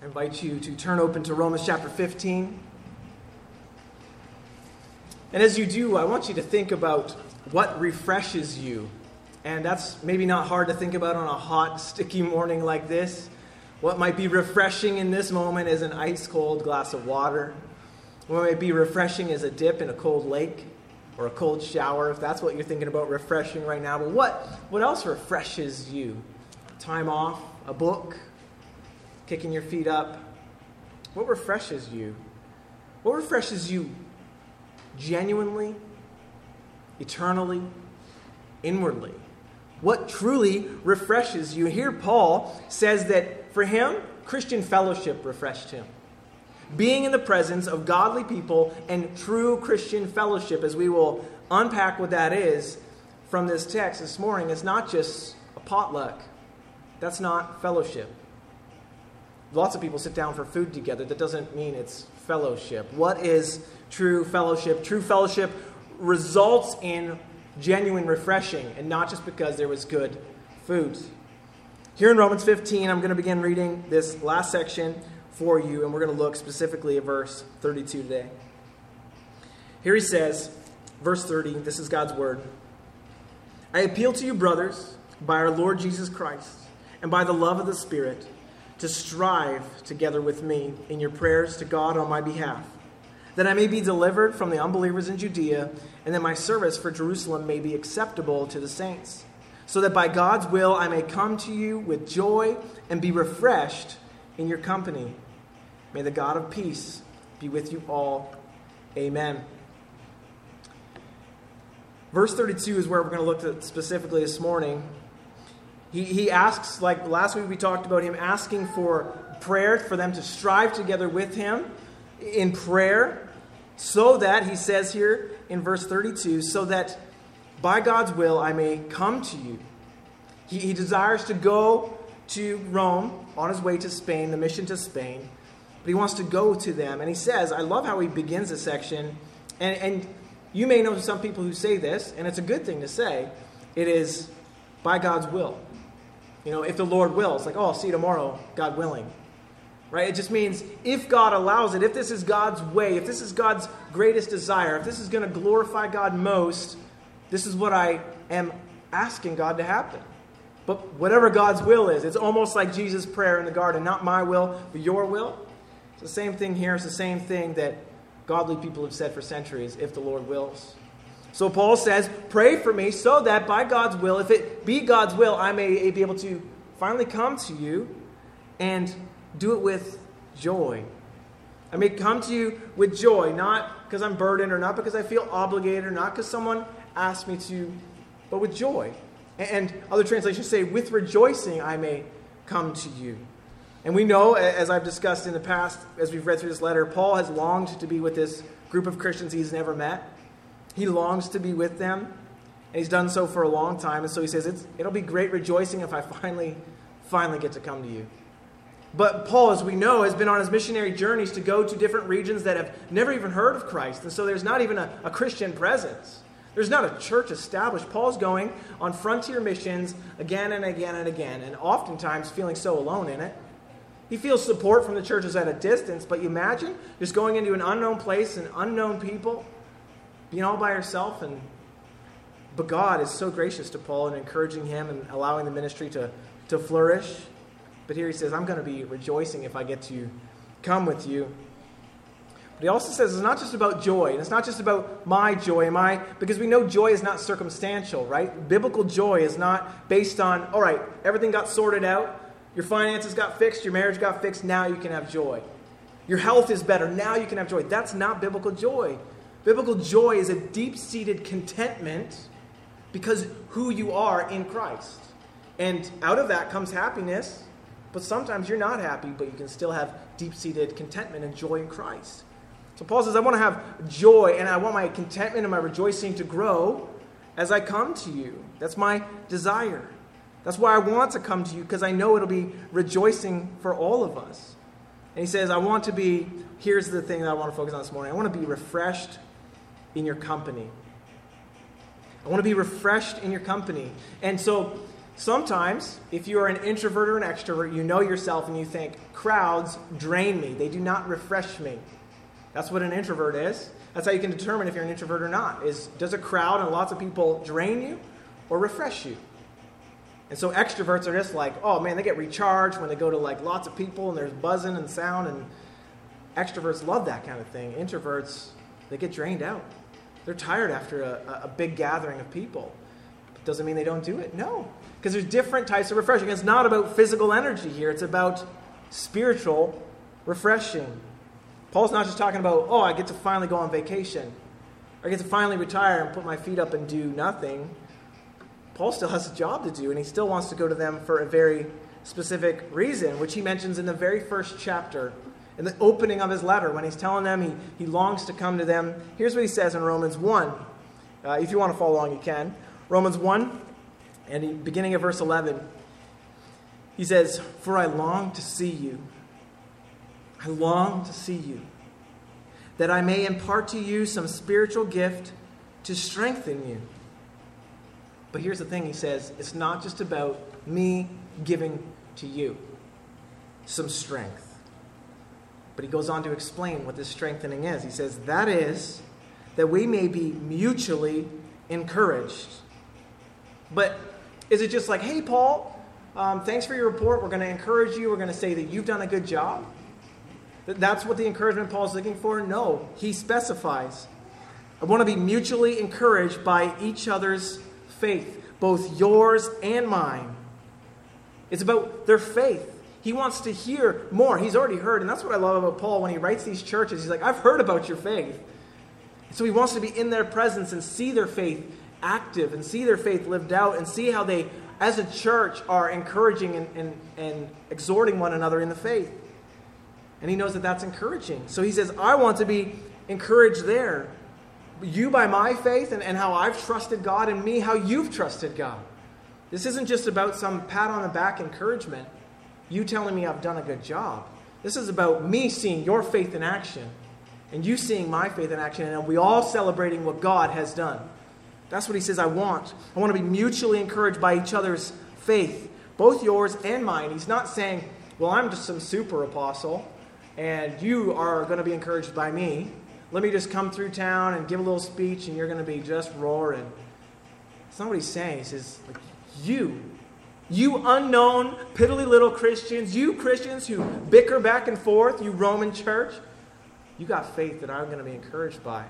I invite you to turn open to Romans chapter 15. And as you do, I want you to think about what refreshes you. And that's maybe not hard to think about on a hot, sticky morning like this. What might be refreshing in this moment is an ice cold glass of water. What might be refreshing is a dip in a cold lake or a cold shower, if that's what you're thinking about refreshing right now. But what, what else refreshes you? Time off, a book, kicking your feet up. What refreshes you? What refreshes you genuinely, eternally, inwardly? What truly refreshes you? Here, Paul says that for him, Christian fellowship refreshed him being in the presence of godly people and true Christian fellowship, as we will unpack what that is from this text this morning, is not just a potluck. That's not fellowship. Lots of people sit down for food together. That doesn't mean it's fellowship. What is true fellowship? True fellowship results in genuine refreshing, and not just because there was good food. Here in Romans 15, I'm going to begin reading this last section for you, and we're going to look specifically at verse 32 today. Here he says, verse 30, this is God's word. I appeal to you, brothers, by our Lord Jesus Christ, and by the love of the Spirit, to strive together with me in your prayers to God on my behalf, that I may be delivered from the unbelievers in Judea, and that my service for Jerusalem may be acceptable to the saints, so that by God's will I may come to you with joy and be refreshed in your company. May the God of peace be with you all. Amen. Verse 32 is where we're going to look at specifically this morning. He, he asks, like last week we talked about him asking for prayer, for them to strive together with him in prayer, so that, he says here in verse 32, so that by God's will I may come to you. He, he desires to go to Rome on his way to Spain, the mission to Spain but he wants to go to them. And he says, I love how he begins this section. And, and you may know some people who say this, and it's a good thing to say. It is by God's will. You know, if the Lord wills, like, oh, I'll see you tomorrow, God willing. Right? It just means if God allows it, if this is God's way, if this is God's greatest desire, if this is going to glorify God most, this is what I am asking God to happen. But whatever God's will is, it's almost like Jesus' prayer in the garden not my will, but your will. It's the same thing here. It's the same thing that godly people have said for centuries if the Lord wills. So Paul says, Pray for me so that by God's will, if it be God's will, I may be able to finally come to you and do it with joy. I may come to you with joy, not because I'm burdened or not because I feel obligated or not because someone asked me to, but with joy. And other translations say, with rejoicing I may come to you. And we know, as I've discussed in the past, as we've read through this letter, Paul has longed to be with this group of Christians he's never met. He longs to be with them, and he's done so for a long time. And so he says, It'll be great rejoicing if I finally, finally get to come to you. But Paul, as we know, has been on his missionary journeys to go to different regions that have never even heard of Christ. And so there's not even a, a Christian presence. There's not a church established. Paul's going on frontier missions again and again and again, and oftentimes feeling so alone in it. He feels support from the churches at a distance, but you imagine just going into an unknown place and unknown people, being all by herself. And but God is so gracious to Paul and encouraging him and allowing the ministry to, to flourish. But here he says, I'm going to be rejoicing if I get to come with you. But he also says it's not just about joy, and it's not just about my joy, my because we know joy is not circumstantial, right? Biblical joy is not based on, all right, everything got sorted out. Your finances got fixed, your marriage got fixed, now you can have joy. Your health is better, now you can have joy. That's not biblical joy. Biblical joy is a deep seated contentment because who you are in Christ. And out of that comes happiness, but sometimes you're not happy, but you can still have deep seated contentment and joy in Christ. So Paul says, I want to have joy and I want my contentment and my rejoicing to grow as I come to you. That's my desire. That's why I want to come to you, because I know it'll be rejoicing for all of us. And he says, I want to be, here's the thing that I want to focus on this morning I want to be refreshed in your company. I want to be refreshed in your company. And so Sometimes, if you are an introvert or an extrovert, you know yourself and you think, crowds drain me. They do not refresh me. That's what an introvert is. That's how you can determine if you're an introvert or not. Is does a crowd and lots of people drain you or refresh you? And so extroverts are just like, oh man, they get recharged when they go to like lots of people and there's buzzing and sound and extroverts love that kind of thing. Introverts, they get drained out. They're tired after a, a big gathering of people. Doesn't mean they don't do it. No. Because there's different types of refreshing. It's not about physical energy here, it's about spiritual refreshing. Paul's not just talking about, oh, I get to finally go on vacation. I get to finally retire and put my feet up and do nothing. Paul still has a job to do, and he still wants to go to them for a very specific reason, which he mentions in the very first chapter, in the opening of his letter, when he's telling them he, he longs to come to them. Here's what he says in Romans 1. Uh, if you want to follow along, you can. Romans 1, and beginning of verse 11, he says, For I long to see you. I long to see you, that I may impart to you some spiritual gift to strengthen you. But here's the thing he says it's not just about me giving to you some strength. But he goes on to explain what this strengthening is. He says, That is, that we may be mutually encouraged. But is it just like, hey, Paul, um, thanks for your report. We're going to encourage you. We're going to say that you've done a good job? That's what the encouragement Paul's looking for? No, he specifies. I want to be mutually encouraged by each other's faith, both yours and mine. It's about their faith. He wants to hear more. He's already heard, and that's what I love about Paul when he writes these churches. He's like, I've heard about your faith. So he wants to be in their presence and see their faith active and see their faith lived out and see how they, as a church, are encouraging and, and, and exhorting one another in the faith. And he knows that that's encouraging. So he says, I want to be encouraged there. You by my faith and, and how I've trusted God, and me how you've trusted God. This isn't just about some pat on the back encouragement, you telling me I've done a good job. This is about me seeing your faith in action and you seeing my faith in action, and we all celebrating what God has done. That's what he says I want. I want to be mutually encouraged by each other's faith, both yours and mine. He's not saying, well, I'm just some super apostle, and you are going to be encouraged by me. Let me just come through town and give a little speech, and you're going to be just roaring. That's not what he's saying. He says, like, you, you unknown, piddly little Christians, you Christians who bicker back and forth, you Roman church, you got faith that I'm going to be encouraged by.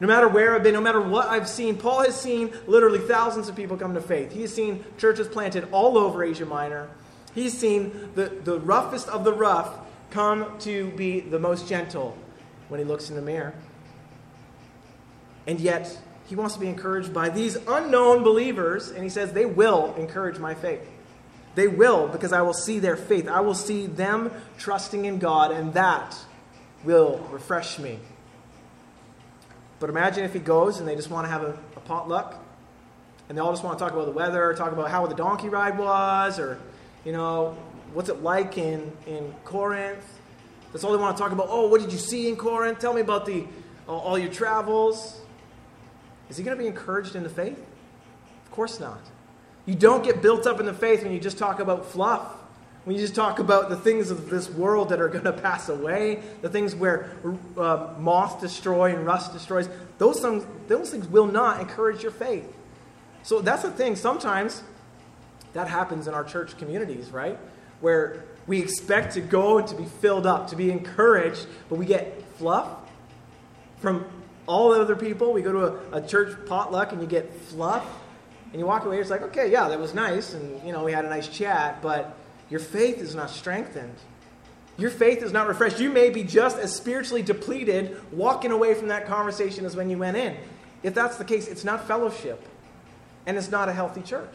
No matter where I've been, no matter what I've seen, Paul has seen literally thousands of people come to faith. He's seen churches planted all over Asia Minor. He's seen the, the roughest of the rough come to be the most gentle when he looks in the mirror. And yet, he wants to be encouraged by these unknown believers, and he says, They will encourage my faith. They will, because I will see their faith. I will see them trusting in God, and that will refresh me. But imagine if he goes and they just want to have a, a potluck and they all just want to talk about the weather, talk about how the donkey ride was, or, you know, what's it like in, in Corinth. That's all they want to talk about. Oh, what did you see in Corinth? Tell me about the, all your travels. Is he going to be encouraged in the faith? Of course not. You don't get built up in the faith when you just talk about fluff. When you just talk about the things of this world that are going to pass away, the things where uh, moth destroy and rust destroys, those things, those things will not encourage your faith. So that's the thing. Sometimes that happens in our church communities, right? Where we expect to go and to be filled up, to be encouraged, but we get fluff from all the other people. We go to a, a church potluck and you get fluff, and you walk away. It's like, okay, yeah, that was nice, and you know we had a nice chat, but your faith is not strengthened. Your faith is not refreshed. You may be just as spiritually depleted walking away from that conversation as when you went in. If that's the case, it's not fellowship and it's not a healthy church.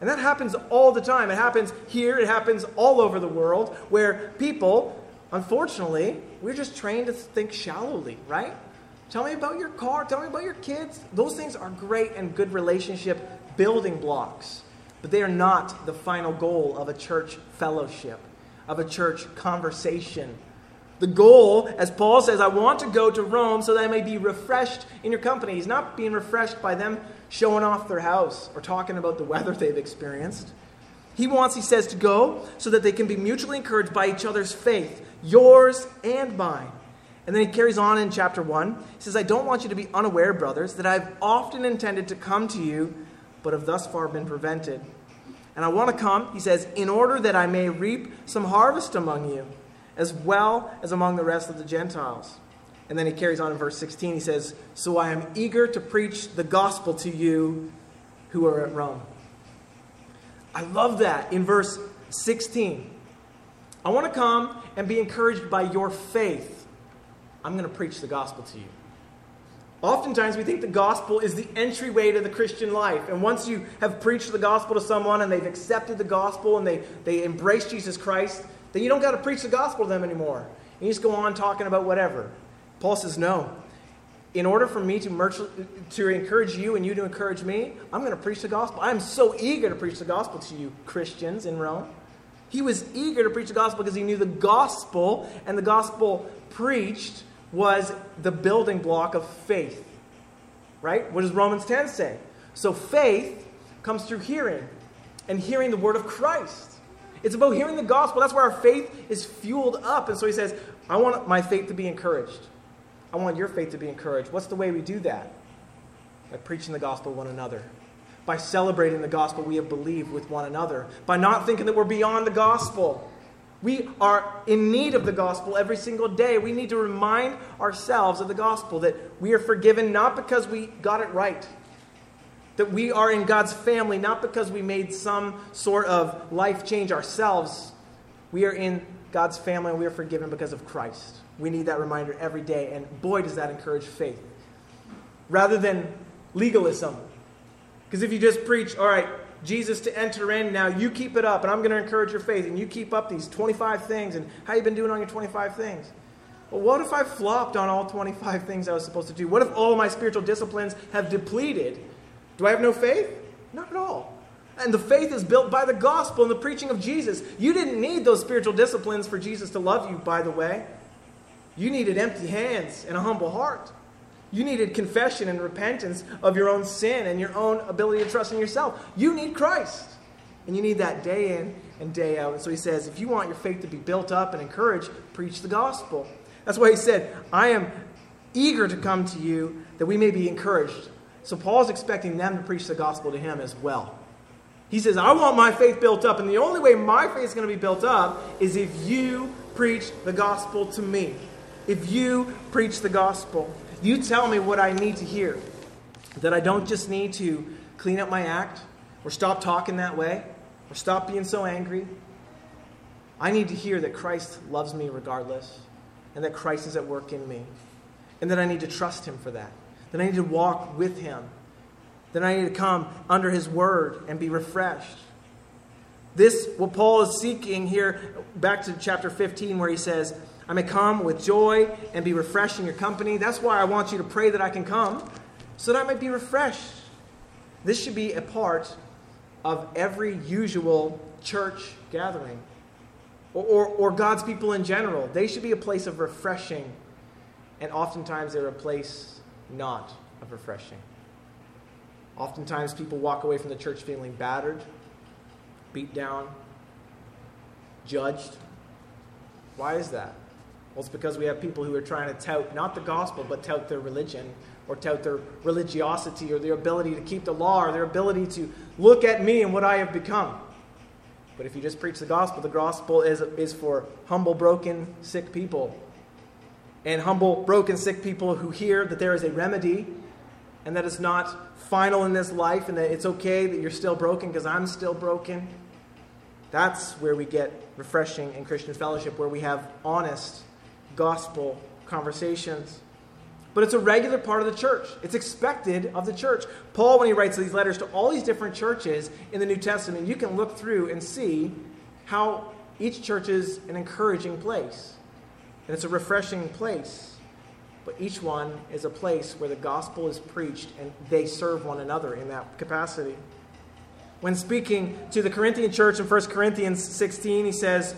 And that happens all the time. It happens here, it happens all over the world where people, unfortunately, we're just trained to think shallowly, right? Tell me about your car, tell me about your kids. Those things are great and good relationship building blocks. But they are not the final goal of a church fellowship, of a church conversation. The goal, as Paul says, I want to go to Rome so that I may be refreshed in your company. He's not being refreshed by them showing off their house or talking about the weather they've experienced. He wants, he says, to go so that they can be mutually encouraged by each other's faith, yours and mine. And then he carries on in chapter 1. He says, I don't want you to be unaware, brothers, that I've often intended to come to you, but have thus far been prevented. And I want to come, he says, in order that I may reap some harvest among you, as well as among the rest of the Gentiles. And then he carries on in verse 16. He says, So I am eager to preach the gospel to you who are at Rome. I love that in verse 16. I want to come and be encouraged by your faith I'm going to preach the gospel to you. Oftentimes, we think the gospel is the entryway to the Christian life. And once you have preached the gospel to someone and they've accepted the gospel and they, they embrace Jesus Christ, then you don't got to preach the gospel to them anymore. You just go on talking about whatever. Paul says, no. In order for me to, to encourage you and you to encourage me, I'm going to preach the gospel. I'm so eager to preach the gospel to you, Christians in Rome. He was eager to preach the gospel because he knew the gospel and the gospel preached was the building block of faith. Right? What does Romans 10 say? So faith comes through hearing, and hearing the word of Christ. It's about hearing the gospel. That's where our faith is fueled up. And so he says, I want my faith to be encouraged. I want your faith to be encouraged. What's the way we do that? By preaching the gospel to one another. By celebrating the gospel we have believed with one another. By not thinking that we're beyond the gospel. We are in need of the gospel every single day. We need to remind ourselves of the gospel that we are forgiven not because we got it right, that we are in God's family not because we made some sort of life change ourselves. We are in God's family and we are forgiven because of Christ. We need that reminder every day, and boy, does that encourage faith. Rather than legalism. Because if you just preach, all right, Jesus to enter in. Now you keep it up, and I'm going to encourage your faith, and you keep up these 25 things. And how you been doing on your 25 things? Well, what if I flopped on all 25 things I was supposed to do? What if all my spiritual disciplines have depleted? Do I have no faith? Not at all. And the faith is built by the gospel and the preaching of Jesus. You didn't need those spiritual disciplines for Jesus to love you, by the way. You needed empty hands and a humble heart. You needed confession and repentance of your own sin and your own ability to trust in yourself. You need Christ. And you need that day in and day out. And so he says, if you want your faith to be built up and encouraged, preach the gospel. That's why he said, I am eager to come to you that we may be encouraged. So Paul's expecting them to preach the gospel to him as well. He says, I want my faith built up. And the only way my faith is going to be built up is if you preach the gospel to me. If you preach the gospel. You tell me what I need to hear. That I don't just need to clean up my act or stop talking that way or stop being so angry. I need to hear that Christ loves me regardless and that Christ is at work in me and that I need to trust Him for that. That I need to walk with Him. That I need to come under His word and be refreshed. This, what Paul is seeking here, back to chapter 15, where he says, I may come with joy and be refreshed in your company. That's why I want you to pray that I can come, so that I might be refreshed. This should be a part of every usual church gathering, or, or, or God's people in general. They should be a place of refreshing, and oftentimes they're a place not of refreshing. Oftentimes people walk away from the church feeling battered, beat down, judged. Why is that? It's because we have people who are trying to tout not the gospel, but tout their religion or tout their religiosity or their ability to keep the law or their ability to look at me and what I have become. But if you just preach the gospel, the gospel is, is for humble, broken, sick people. And humble, broken, sick people who hear that there is a remedy and that it's not final in this life and that it's okay that you're still broken because I'm still broken. That's where we get refreshing in Christian fellowship, where we have honest gospel conversations. But it's a regular part of the church. It's expected of the church. Paul, when he writes these letters to all these different churches in the New Testament, you can look through and see how each church is an encouraging place. And it's a refreshing place. But each one is a place where the gospel is preached and they serve one another in that capacity. When speaking to the Corinthian church in 1 Corinthians 16, he says,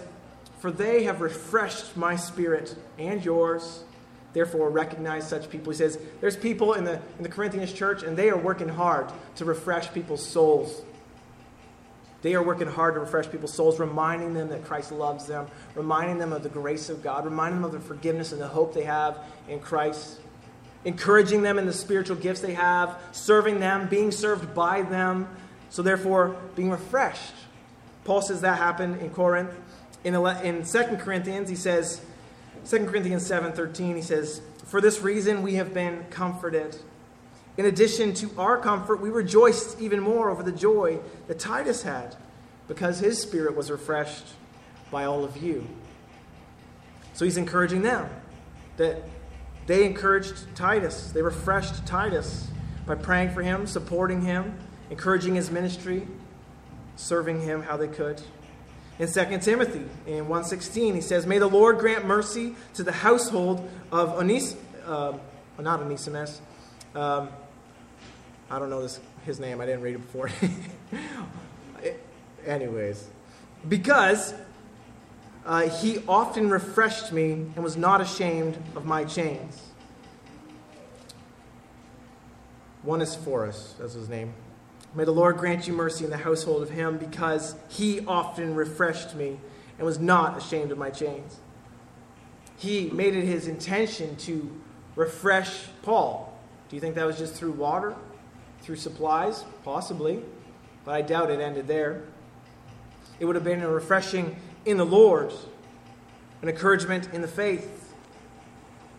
for they have refreshed my spirit and yours. Therefore, recognize such people. He says, There's people in the, in the Corinthians church, and they are working hard to refresh people's souls. They are working hard to refresh people's souls, reminding them that Christ loves them, reminding them of the grace of God, reminding them of the forgiveness and the hope they have in Christ, encouraging them in the spiritual gifts they have, serving them, being served by them, so therefore being refreshed. Paul says that happened in Corinth. In, in 2 Corinthians, he says, 2 Corinthians 7:13, he says, "For this reason we have been comforted." In addition to our comfort, we rejoiced even more over the joy that Titus had, because his spirit was refreshed by all of you. So he's encouraging them that they encouraged Titus. They refreshed Titus by praying for him, supporting him, encouraging his ministry, serving him how they could. In 2 Timothy, in 1.16, he says, May the Lord grant mercy to the household of Onis, uh, not Onesimus, um, I don't know this, his name. I didn't read it before. Anyways, because uh, he often refreshed me and was not ashamed of my chains. Onesiphorus, that's his name. May the Lord grant you mercy in the household of him, because he often refreshed me and was not ashamed of my chains. He made it his intention to refresh Paul. Do you think that was just through water? Through supplies? Possibly. But I doubt it ended there. It would have been a refreshing in the Lord, an encouragement in the faith,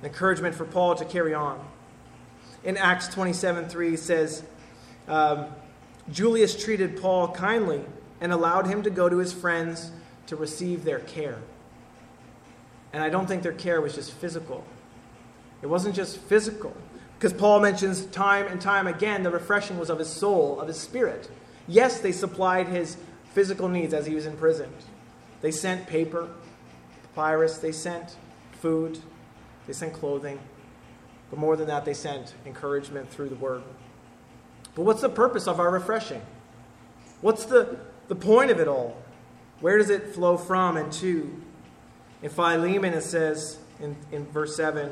an encouragement for Paul to carry on. In Acts 27 3 says, um, Julius treated Paul kindly and allowed him to go to his friends to receive their care. And I don't think their care was just physical. It wasn't just physical, because Paul mentions time and time again the refreshing was of his soul, of his spirit. Yes, they supplied his physical needs as he was imprisoned. They sent paper, papyrus, they sent food, they sent clothing. But more than that, they sent encouragement through the word. But what's the purpose of our refreshing? What's the, the point of it all? Where does it flow from and to? In Philemon, it says in, in verse 7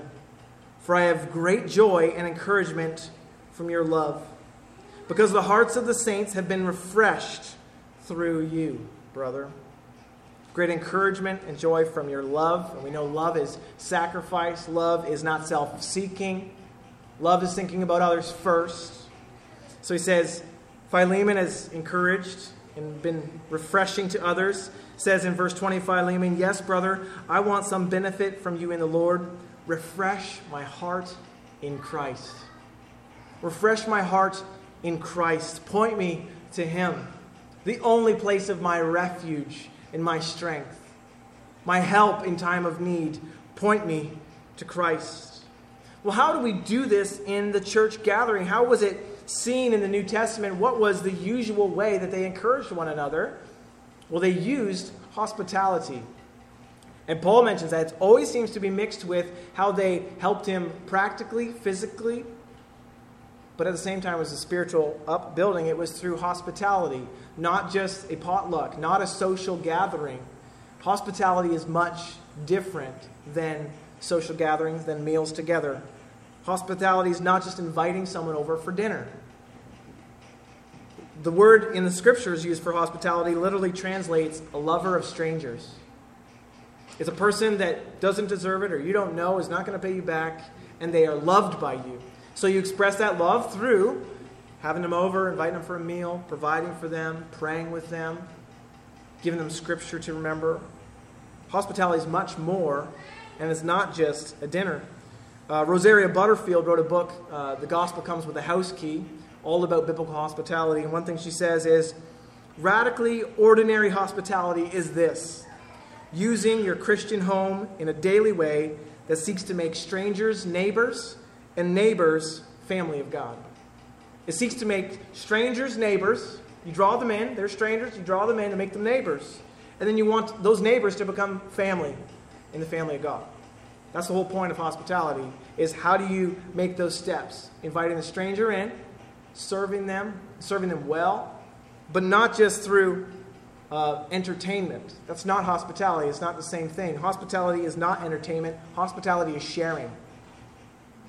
for I have great joy and encouragement from your love, because the hearts of the saints have been refreshed through you, brother. Great encouragement and joy from your love. And we know love is sacrifice, love is not self seeking, love is thinking about others first. So he says, Philemon has encouraged and been refreshing to others. Says in verse 20, Philemon, Yes, brother, I want some benefit from you in the Lord refresh my heart in Christ. Refresh my heart in Christ. Point me to Him, the only place of my refuge and my strength, my help in time of need. Point me to Christ. Well, how do we do this in the church gathering? How was it seen in the New Testament? What was the usual way that they encouraged one another? Well, they used hospitality. And Paul mentions that it always seems to be mixed with how they helped him practically, physically, but at the same time, it was a spiritual upbuilding. It was through hospitality, not just a potluck, not a social gathering. Hospitality is much different than social gatherings, than meals together. Hospitality is not just inviting someone over for dinner. The word in the scriptures used for hospitality literally translates a lover of strangers. It's a person that doesn't deserve it or you don't know, is not going to pay you back, and they are loved by you. So you express that love through having them over, inviting them for a meal, providing for them, praying with them, giving them scripture to remember. Hospitality is much more, and it's not just a dinner. Uh, Rosaria Butterfield wrote a book, uh, The Gospel Comes with a House Key, all about biblical hospitality. And one thing she says is radically ordinary hospitality is this using your Christian home in a daily way that seeks to make strangers neighbors and neighbors family of God. It seeks to make strangers neighbors. You draw them in, they're strangers, you draw them in to make them neighbors. And then you want those neighbors to become family in the family of God. That's the whole point of hospitality is how do you make those steps? Inviting the stranger in, serving them, serving them well, but not just through uh, entertainment. That's not hospitality. It's not the same thing. Hospitality is not entertainment. Hospitality is sharing.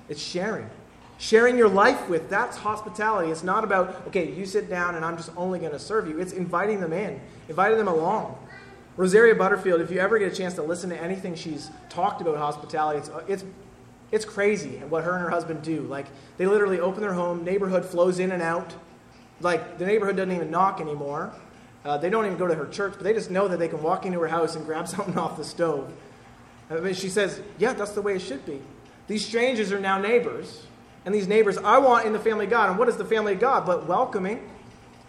It's sharing. sharing your life with. That's hospitality. It's not about, okay, you sit down and I'm just only going to serve you. It's inviting them in, inviting them along. Rosaria Butterfield, if you ever get a chance to listen to anything she's talked about hospitality, it's, it's, it's crazy what her and her husband do. Like, they literally open their home, neighborhood flows in and out. Like, the neighborhood doesn't even knock anymore. Uh, they don't even go to her church, but they just know that they can walk into her house and grab something off the stove. I mean, she says, Yeah, that's the way it should be. These strangers are now neighbors. And these neighbors I want in the family of God. And what is the family of God? But welcoming.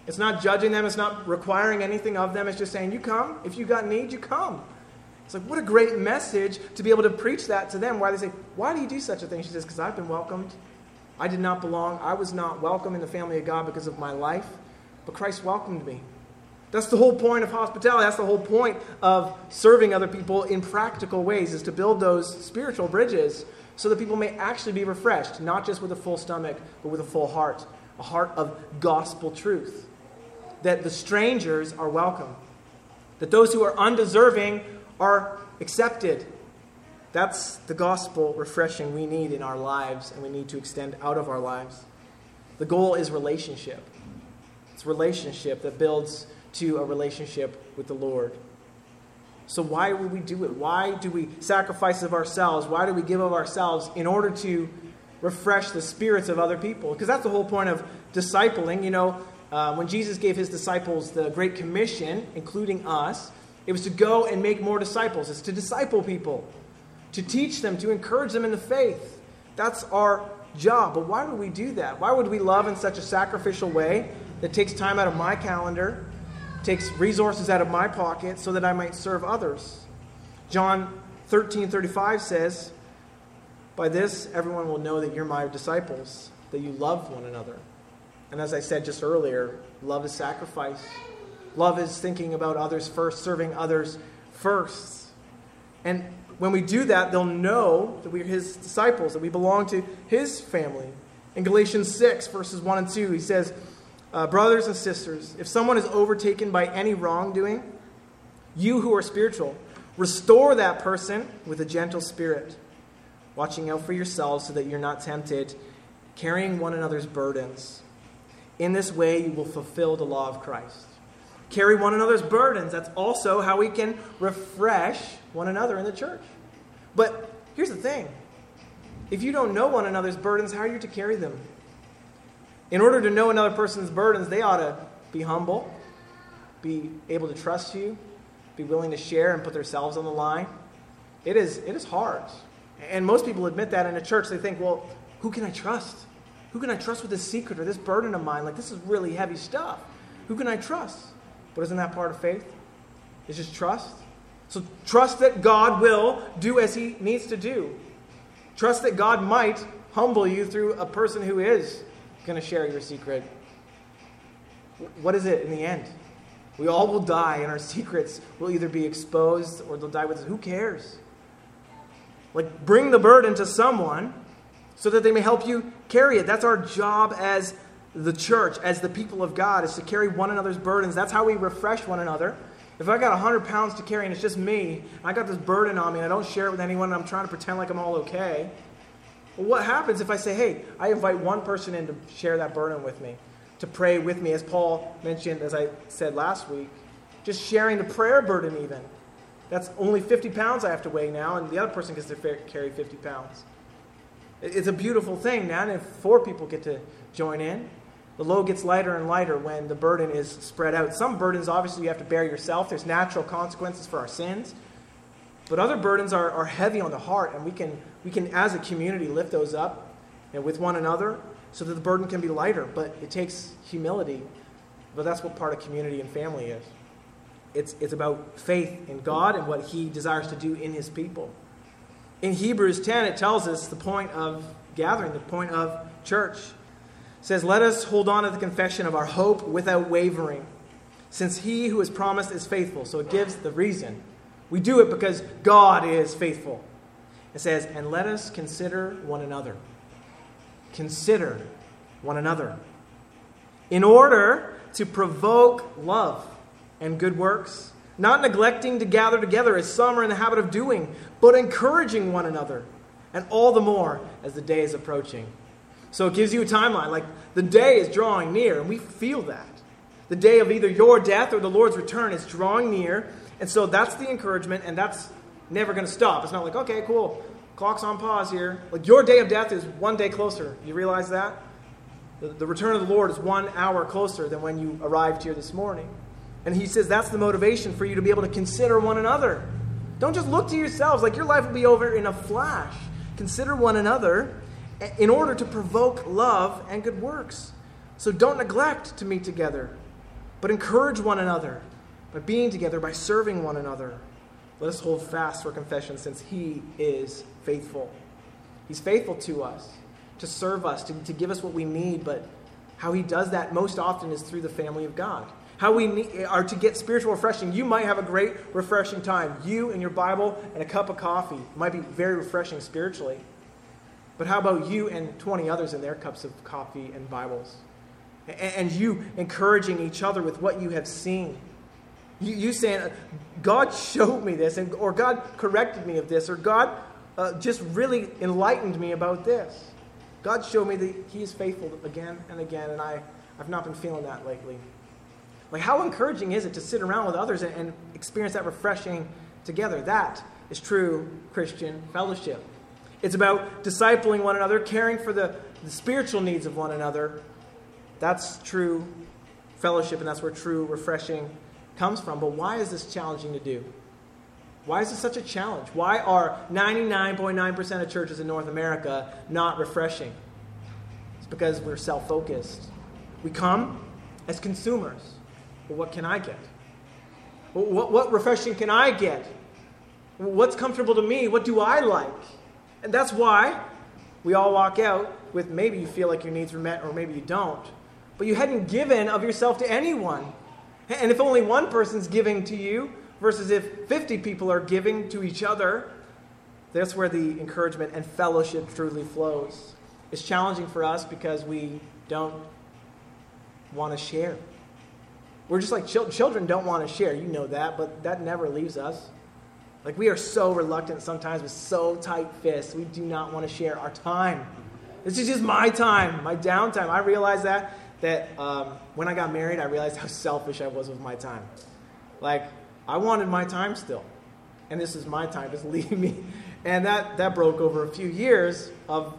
It's not judging them, it's not requiring anything of them. It's just saying, You come. If you got need, you come. It's like, what a great message to be able to preach that to them. Why they say, Why do you do such a thing? She says, Because I've been welcomed. I did not belong. I was not welcome in the family of God because of my life, but Christ welcomed me. That's the whole point of hospitality. That's the whole point of serving other people in practical ways, is to build those spiritual bridges so that people may actually be refreshed, not just with a full stomach, but with a full heart, a heart of gospel truth. That the strangers are welcome, that those who are undeserving are accepted. That's the gospel refreshing we need in our lives and we need to extend out of our lives. The goal is relationship. It's relationship that builds to a relationship with the Lord. So, why would we do it? Why do we sacrifice of ourselves? Why do we give of ourselves in order to refresh the spirits of other people? Because that's the whole point of discipling. You know, uh, when Jesus gave his disciples the Great Commission, including us, it was to go and make more disciples. It's to disciple people, to teach them, to encourage them in the faith. That's our job. But why would we do that? Why would we love in such a sacrificial way that takes time out of my calendar takes resources out of my pocket so that I might serve others. John 13 35 says, By this everyone will know that you're my disciples, that you love one another. And as I said just earlier, love is sacrifice. Love is thinking about others first, serving others first. And when we do that, they'll know that we're his disciples, that we belong to his family. In Galatians 6, verses 1 and 2, he says, uh, brothers and sisters, if someone is overtaken by any wrongdoing, you who are spiritual, restore that person with a gentle spirit, watching out for yourselves so that you're not tempted, carrying one another's burdens. In this way, you will fulfill the law of Christ. Carry one another's burdens. That's also how we can refresh one another in the church. But here's the thing if you don't know one another's burdens, how are you to carry them? In order to know another person's burdens, they ought to be humble, be able to trust you, be willing to share and put themselves on the line. It is, it is hard. And most people admit that in a church. They think, well, who can I trust? Who can I trust with this secret or this burden of mine? Like, this is really heavy stuff. Who can I trust? But isn't that part of faith? It's just trust. So trust that God will do as he needs to do. Trust that God might humble you through a person who is going to share your secret. What is it in the end? We all will die, and our secrets will either be exposed or they'll die with us. Who cares? Like, bring the burden to someone so that they may help you carry it. That's our job as the church, as the people of God, is to carry one another's burdens. That's how we refresh one another. If I got 100 pounds to carry and it's just me, I got this burden on me and I don't share it with anyone and I'm trying to pretend like I'm all okay, well, what happens if I say, hey, I invite one person in to share that burden with me, to pray with me, as Paul mentioned, as I said last week, just sharing the prayer burden, even. That's only 50 pounds I have to weigh now, and the other person gets to carry 50 pounds. It's a beautiful thing, man, if four people get to join in. The load gets lighter and lighter when the burden is spread out. Some burdens, obviously, you have to bear yourself. There's natural consequences for our sins. But other burdens are, are heavy on the heart, and we can, we can, as a community, lift those up and with one another so that the burden can be lighter. But it takes humility. But that's what part of community and family is. It's, it's about faith in God and what He desires to do in His people. In Hebrews 10, it tells us the point of gathering, the point of church. Says, Let us hold on to the confession of our hope without wavering, since He who has promised is faithful. So it gives the reason we do it because God is faithful. It says, and let us consider one another. Consider one another. In order to provoke love and good works, not neglecting to gather together as some are in the habit of doing, but encouraging one another, and all the more as the day is approaching. So it gives you a timeline. Like the day is drawing near, and we feel that. The day of either your death or the Lord's return is drawing near. And so that's the encouragement, and that's never going to stop. It's not like, okay, cool, clock's on pause here. Like your day of death is one day closer. You realize that? The, the return of the Lord is one hour closer than when you arrived here this morning. And he says that's the motivation for you to be able to consider one another. Don't just look to yourselves like your life will be over in a flash. Consider one another in order to provoke love and good works. So don't neglect to meet together, but encourage one another by being together, by serving one another. Let us hold fast for confession since He is faithful. He's faithful to us, to serve us, to, to give us what we need, but how He does that most often is through the family of God. How we need, are to get spiritual refreshing. You might have a great refreshing time. You and your Bible and a cup of coffee might be very refreshing spiritually. But how about you and 20 others in their cups of coffee and Bibles? And you encouraging each other with what you have seen. You, saying, God showed me this, or God corrected me of this, or God uh, just really enlightened me about this. God showed me that He is faithful again and again, and I, I've not been feeling that lately. Like, how encouraging is it to sit around with others and, and experience that refreshing together? That is true Christian fellowship. It's about discipling one another, caring for the, the spiritual needs of one another. That's true fellowship, and that's where true refreshing comes from. But why is this challenging to do? Why is this such a challenge? Why are 99.9% of churches in North America not refreshing? It's because we're self focused. We come as consumers. Well, what can I get? What, what refreshing can I get? What's comfortable to me? What do I like? And that's why we all walk out with maybe you feel like your needs were met or maybe you don't. But you hadn't given of yourself to anyone. And if only one person's giving to you versus if 50 people are giving to each other, that's where the encouragement and fellowship truly flows. It's challenging for us because we don't want to share. We're just like children don't want to share. You know that, but that never leaves us. Like we are so reluctant sometimes with so tight fists. We do not want to share our time. This is just my time, my downtime. I realized that that um, when I got married, I realized how selfish I was with my time. Like I wanted my time still, and this is my time. Just leave me. And that that broke over a few years of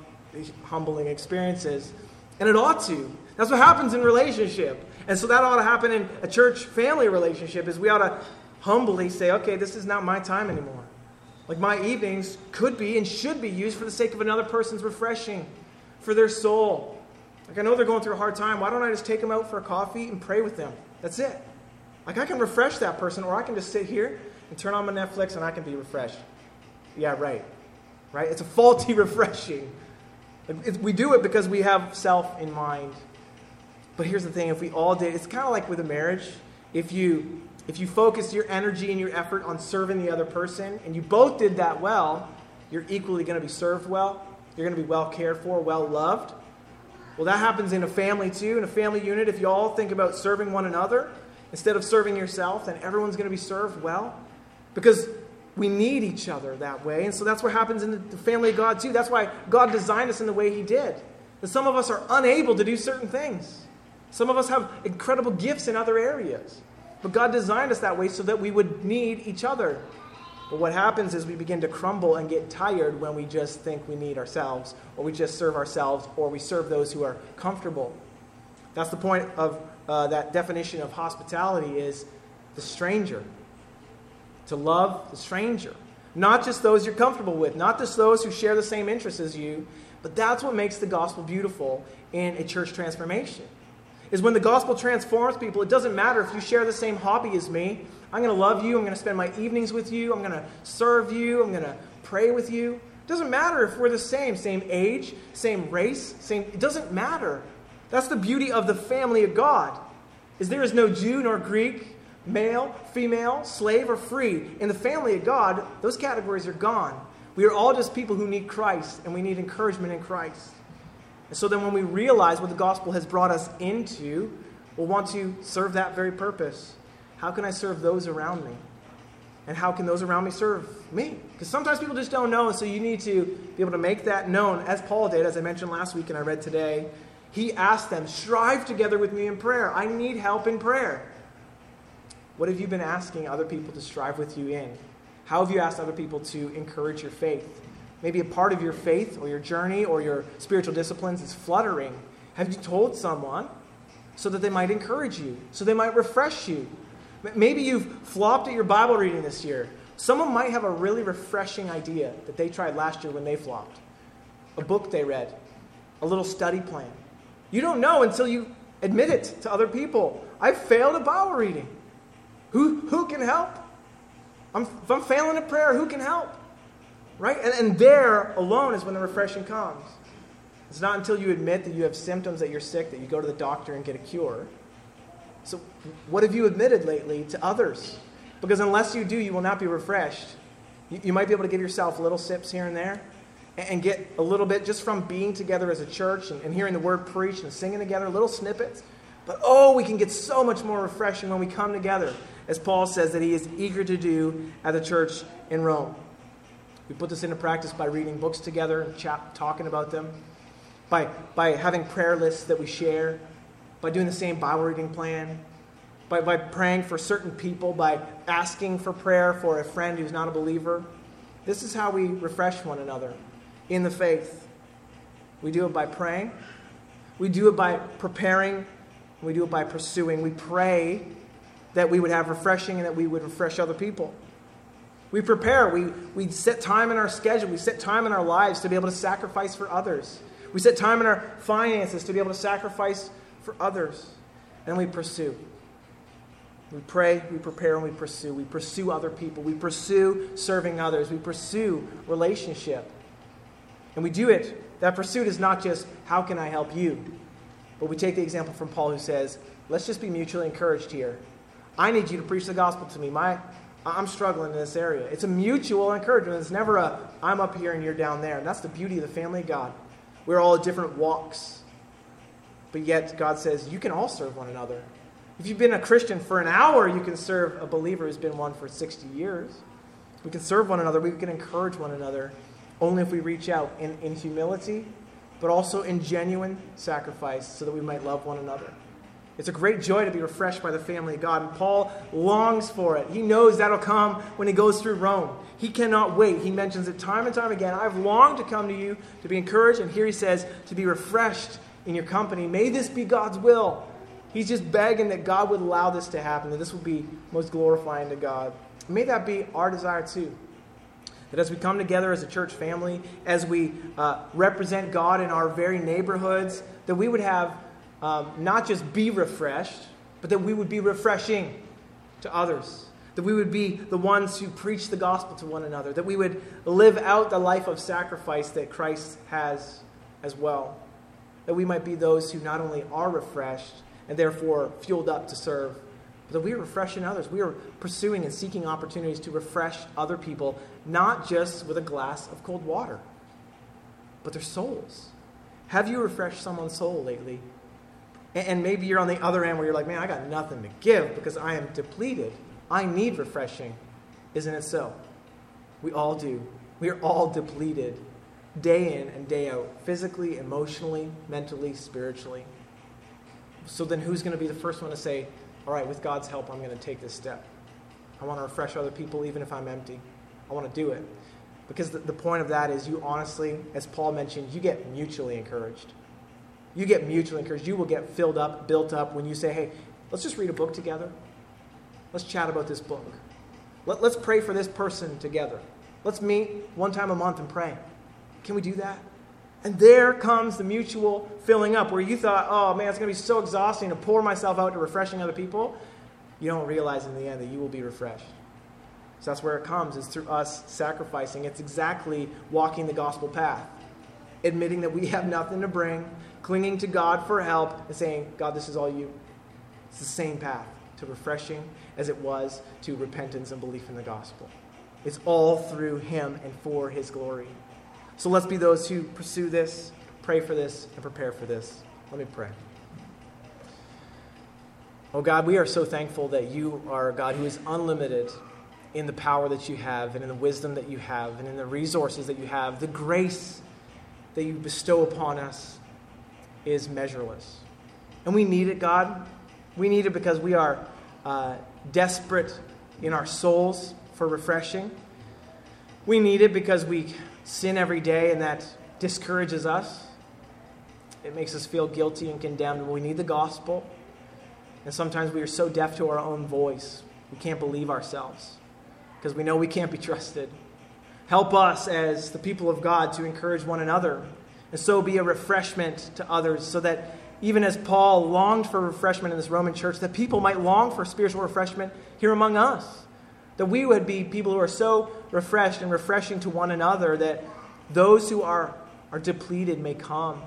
humbling experiences, and it ought to. That's what happens in relationship. And so that ought to happen in a church family relationship is we ought to humbly say, okay, this is not my time anymore. Like my evenings could be and should be used for the sake of another person's refreshing, for their soul. Like I know they're going through a hard time. Why don't I just take them out for a coffee and pray with them? That's it. Like I can refresh that person, or I can just sit here and turn on my Netflix and I can be refreshed. Yeah, right. Right? It's a faulty refreshing. We do it because we have self in mind. But here's the thing if we all did, it's kind of like with a marriage. If you if you focus your energy and your effort on serving the other person, and you both did that well, you're equally going to be served well. You're going to be well cared for, well loved. Well, that happens in a family too, in a family unit. If you all think about serving one another instead of serving yourself, then everyone's going to be served well. Because we need each other that way. And so that's what happens in the family of God too. That's why God designed us in the way He did. That some of us are unable to do certain things, some of us have incredible gifts in other areas. But God designed us that way so that we would need each other. But what happens is we begin to crumble and get tired when we just think we need ourselves, or we just serve ourselves, or we serve those who are comfortable. That's the point of uh, that definition of hospitality is the stranger. To love the stranger. Not just those you're comfortable with, not just those who share the same interests as you, but that's what makes the gospel beautiful in a church transformation is when the gospel transforms people, it doesn't matter if you share the same hobby as me. I'm going to love you. I'm going to spend my evenings with you. I'm going to serve you. I'm going to pray with you. It doesn't matter if we're the same, same age, same race, same it doesn't matter. That's the beauty of the family of God. Is there is no Jew nor Greek, male, female, slave or free. In the family of God, those categories are gone. We are all just people who need Christ and we need encouragement in Christ. And so then when we realize what the gospel has brought us into, we'll want to serve that very purpose. How can I serve those around me? And how can those around me serve me? Because sometimes people just don't know, so you need to be able to make that known, as Paul did, as I mentioned last week and I read today. He asked them, Strive together with me in prayer. I need help in prayer. What have you been asking other people to strive with you in? How have you asked other people to encourage your faith? Maybe a part of your faith or your journey or your spiritual disciplines is fluttering. Have you told someone so that they might encourage you, so they might refresh you? Maybe you've flopped at your Bible reading this year. Someone might have a really refreshing idea that they tried last year when they flopped. A book they read, a little study plan. You don't know until you admit it to other people. I failed at Bible reading. Who, who can help? I'm, if I'm failing at prayer, who can help? Right? And, and there alone is when the refreshing comes. It's not until you admit that you have symptoms that you're sick that you go to the doctor and get a cure. So, what have you admitted lately to others? Because unless you do, you will not be refreshed. You, you might be able to give yourself little sips here and there and, and, get a little bit just from being together as a church and, and hearing the word preached and singing together, little snippets. But oh, we can get so much more refreshing when we come together as Paul says that he is eager to do at the church in Rome. We put this into practice by reading books together and chat, talking about them, by, by having prayer lists that we share, by doing the same Bible reading plan, by, by praying for certain people, by asking for prayer for a friend who's not a believer. This is how we refresh one another in the faith. We do it by praying, we do it by preparing, we do it by pursuing. We pray that we would have refreshing and that we would refresh other people. We prepare, we, we set time in our schedule, we set time in our lives to be able to sacrifice for others. We set time in our finances to be able to sacrifice for others. And we pursue. We pray, we prepare, and we pursue. We pursue other people. We pursue serving others. We pursue relationship. And we do it. That pursuit is not just, how can I help you? But we take the example from Paul who says, let's just be mutually encouraged here. I need you to preach the gospel to me. My, I'm struggling in this area. It's a mutual encouragement. It's never a, I'm up here and you're down there. And that's the beauty of the family of God. We're all at different walks. But yet, God says, you can all serve one another. If you've been a Christian for an hour, you can serve a believer who's been one for 60 years. We can serve one another. We can encourage one another only if we reach out in, in humility, but also in genuine sacrifice so that we might love one another. It's a great joy to be refreshed by the family of God. And Paul longs for it. He knows that'll come when he goes through Rome. He cannot wait. He mentions it time and time again. I've longed to come to you to be encouraged. And here he says, to be refreshed in your company. May this be God's will. He's just begging that God would allow this to happen, that this would be most glorifying to God. May that be our desire too. That as we come together as a church family, as we uh, represent God in our very neighborhoods, that we would have um, not just be refreshed, but that we would be refreshing to others. That we would be the ones who preach the gospel to one another. That we would live out the life of sacrifice that Christ has as well. That we might be those who not only are refreshed and therefore fueled up to serve, but that we are refreshing others. We are pursuing and seeking opportunities to refresh other people, not just with a glass of cold water, but their souls. Have you refreshed someone's soul lately? And maybe you're on the other end where you're like, man, I got nothing to give because I am depleted. I need refreshing. Isn't it so? We all do. We are all depleted day in and day out, physically, emotionally, mentally, spiritually. So then who's going to be the first one to say, all right, with God's help, I'm going to take this step? I want to refresh other people even if I'm empty. I want to do it. Because the, the point of that is you honestly, as Paul mentioned, you get mutually encouraged. You get mutually encouraged. You will get filled up, built up when you say, hey, let's just read a book together. Let's chat about this book. Let, us pray for this person together. Let's meet one time a month and pray. Can we do that? And there comes the mutual filling up where you thought, oh man, it's going to be so exhausting to pour myself out to refreshing other people. You don't realize in the end that you will be refreshed. So that's where it comes, is through us sacrificing. It's exactly walking the gospel path, admitting that we have nothing to bring, clinging to God for help and saying, God, this is all you. It's the same path to refreshing as it was to repentance and belief in the gospel. It's all through Him and for His glory. So let's be those who pursue this, pray for this, and prepare for this. Let me pray. Oh God, we are so thankful that you are a God who is unlimited in the power that you have, and in the wisdom that you have, and in the resources that you have. The grace that you bestow upon us is measureless. And we need it, God. We need it because we are uh, desperate in our souls for refreshing. We need it because we sin every day and that discourages us. It makes us feel guilty and condemned. We need the gospel. And sometimes we are so deaf to our own voice, we can't believe ourselves because we know we can't be trusted. Help us as the people of God to encourage one another and so be a refreshment to others so that even as Paul longed for refreshment in this Roman church, that people might long for spiritual refreshment here among us. That we would be people who are so refreshed and refreshing to one another that those who are, are depleted may come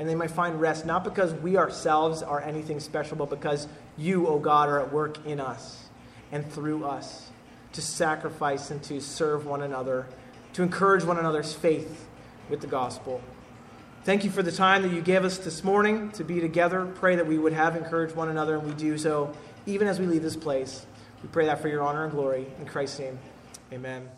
and they might find rest, not because we ourselves are anything special, but because you, O oh God, are at work in us and through us to sacrifice and to serve one another, to encourage one another's faith with the gospel. Thank you for the time that you gave us this morning to be together. Pray that we would have encouraged one another, and we do so even as we leave this place. We pray that for your honor and glory. In Christ's name, amen.